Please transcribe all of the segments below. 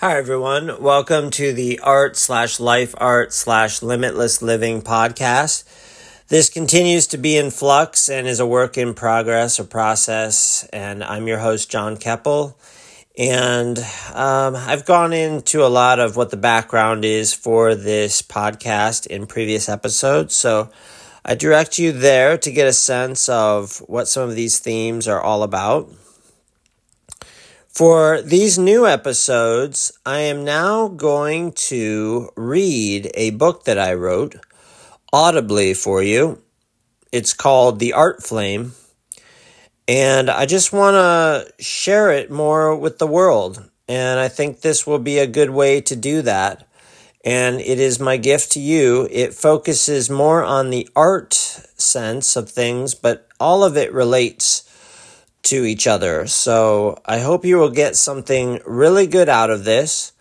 Hi, everyone. Welcome to the art slash life art slash limitless living podcast. This continues to be in flux and is a work in progress or process. And I'm your host, Jon Keppel. And um, I've gone into a lot of what the background is for this podcast in previous episodes. So I direct you there to get a sense of what some of these themes are all about. For these new episodes, I am now going to read a book that I wrote audibly for you. It's called The Art Flame, and I just want to share it more with the world. And I think this will be a good way to do that. And it is my gift to you. It focuses more on the art sense of things, but all of it relates to each other. So I hope you will get something really good out of this.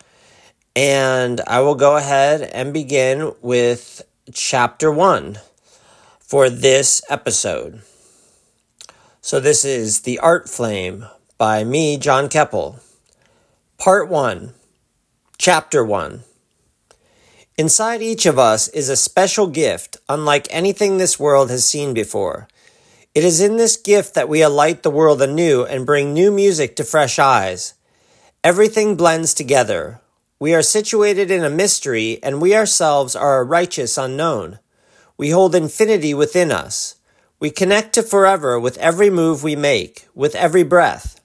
And I will go ahead and begin with chapter one for this episode. So this is The Art Flame by me, Jon Keppel. Part one, chapter one. Inside each of us is a special gift unlike anything this world has seen before. It is in this gift that we alight the world anew and bring new music to fresh eyes. Everything blends together. We are situated in a mystery, and we ourselves are a righteous unknown. We hold infinity within us. We connect to forever with every move we make, with every breath.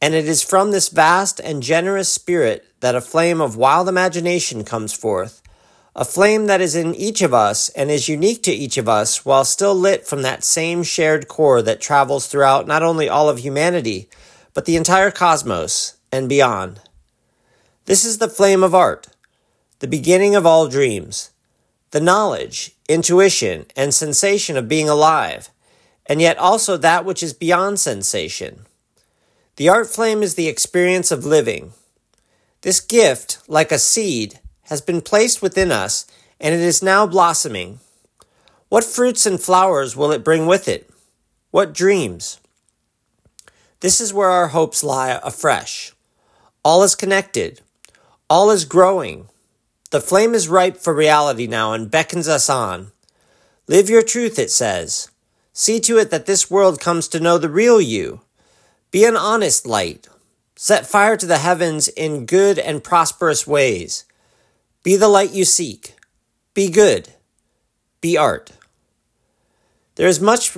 And it is from this vast and generous spirit that a flame of wild imagination comes forth a flame that is in each of us and is unique to each of us while still lit from that same shared core that travels throughout not only all of humanity, but the entire cosmos and beyond. This is the flame of art, the beginning of all dreams, the knowledge, intuition, and sensation of being alive, and yet also that which is beyond sensation. The art flame is the experience of living. This gift, like a seed, has been placed within us, and it is now blossoming. What fruits and flowers will it bring with it? What dreams? This is where our hopes lie afresh. All is connected. All is growing. The flame is ripe for reality now and beckons us on. Live your truth, it says. See to it that this world comes to know the real you. Be an honest light. Set fire to the heavens in good and prosperous ways. Be the light you seek. Be good. Be art. There is much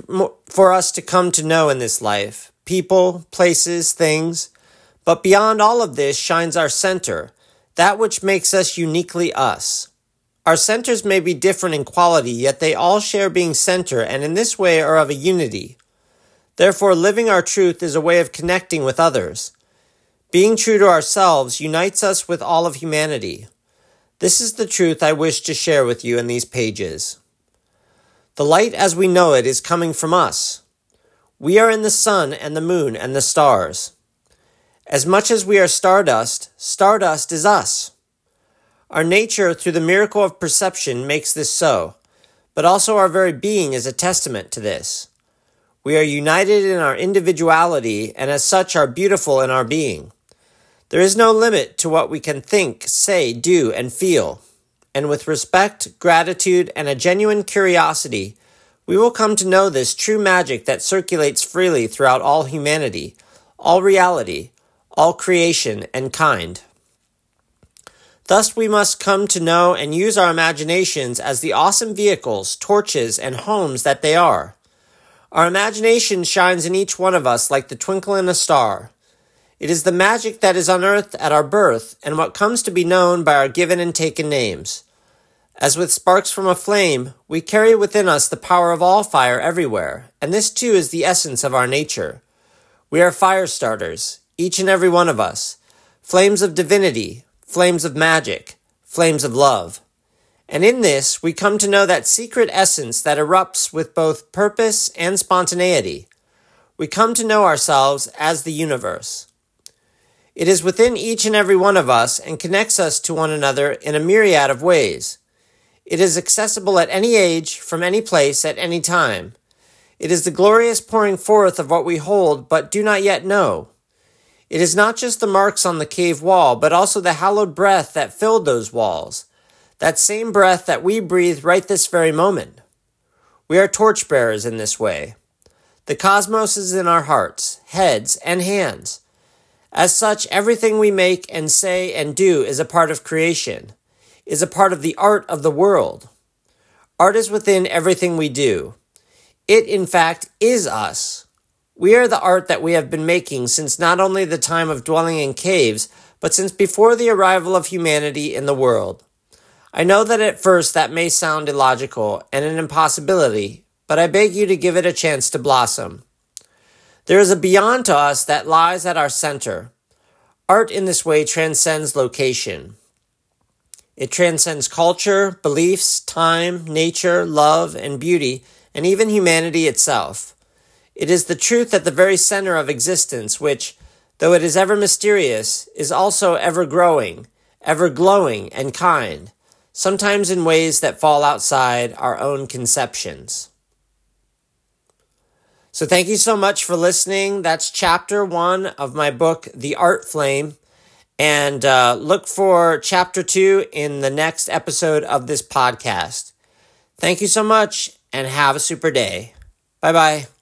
for us to come to know in this life people, places, things. But beyond all of this shines our center, that which makes us uniquely us. Our centers may be different in quality, yet they all share being center and in this way are of a unity. Therefore, living our truth is a way of connecting with others. Being true to ourselves unites us with all of humanity. This is the truth I wish to share with you in these pages. The light as we know it is coming from us. We are in the sun and the moon and the stars. As much as we are stardust, stardust is us. Our nature, through the miracle of perception, makes this so, but also our very being is a testament to this. We are united in our individuality and as such are beautiful in our being. There is no limit to what we can think, say, do, and feel. And with respect, gratitude, and a genuine curiosity, we will come to know this true magic that circulates freely throughout all humanity, all reality, all creation and kind. Thus, we must come to know and use our imaginations as the awesome vehicles, torches, and homes that they are. Our imagination shines in each one of us like the twinkle in a star. It is the magic that is unearthed at our birth and what comes to be known by our given and taken names. As with sparks from a flame, we carry within us the power of all fire everywhere, and this too is the essence of our nature. We are fire starters, each and every one of us, flames of divinity, flames of magic, flames of love. And in this, we come to know that secret essence that erupts with both purpose and spontaneity. We come to know ourselves as the universe. It is within each and every one of us and connects us to one another in a myriad of ways. It is accessible at any age, from any place, at any time. It is the glorious pouring forth of what we hold but do not yet know. It is not just the marks on the cave wall, but also the hallowed breath that filled those walls. That same breath that we breathe right this very moment. We are torchbearers in this way. The cosmos is in our hearts, heads, and hands. As such, everything we make and say and do is a part of creation, is a part of the art of the world. Art is within everything we do. It, in fact, is us. We are the art that we have been making since not only the time of dwelling in caves, but since before the arrival of humanity in the world. I know that at first that may sound illogical and an impossibility, but I beg you to give it a chance to blossom. There is a beyond to us that lies at our center. Art in this way transcends location. It transcends culture, beliefs, time, nature, love, and beauty, and even humanity itself. It is the truth at the very center of existence, which, though it is ever mysterious, is also ever growing, ever glowing and kind, sometimes in ways that fall outside our own conceptions. So thank you so much for listening. That's chapter one of my book, The Art Flame. And uh, look for chapter two in the next episode of this podcast. Thank you so much and have a super day. Bye bye.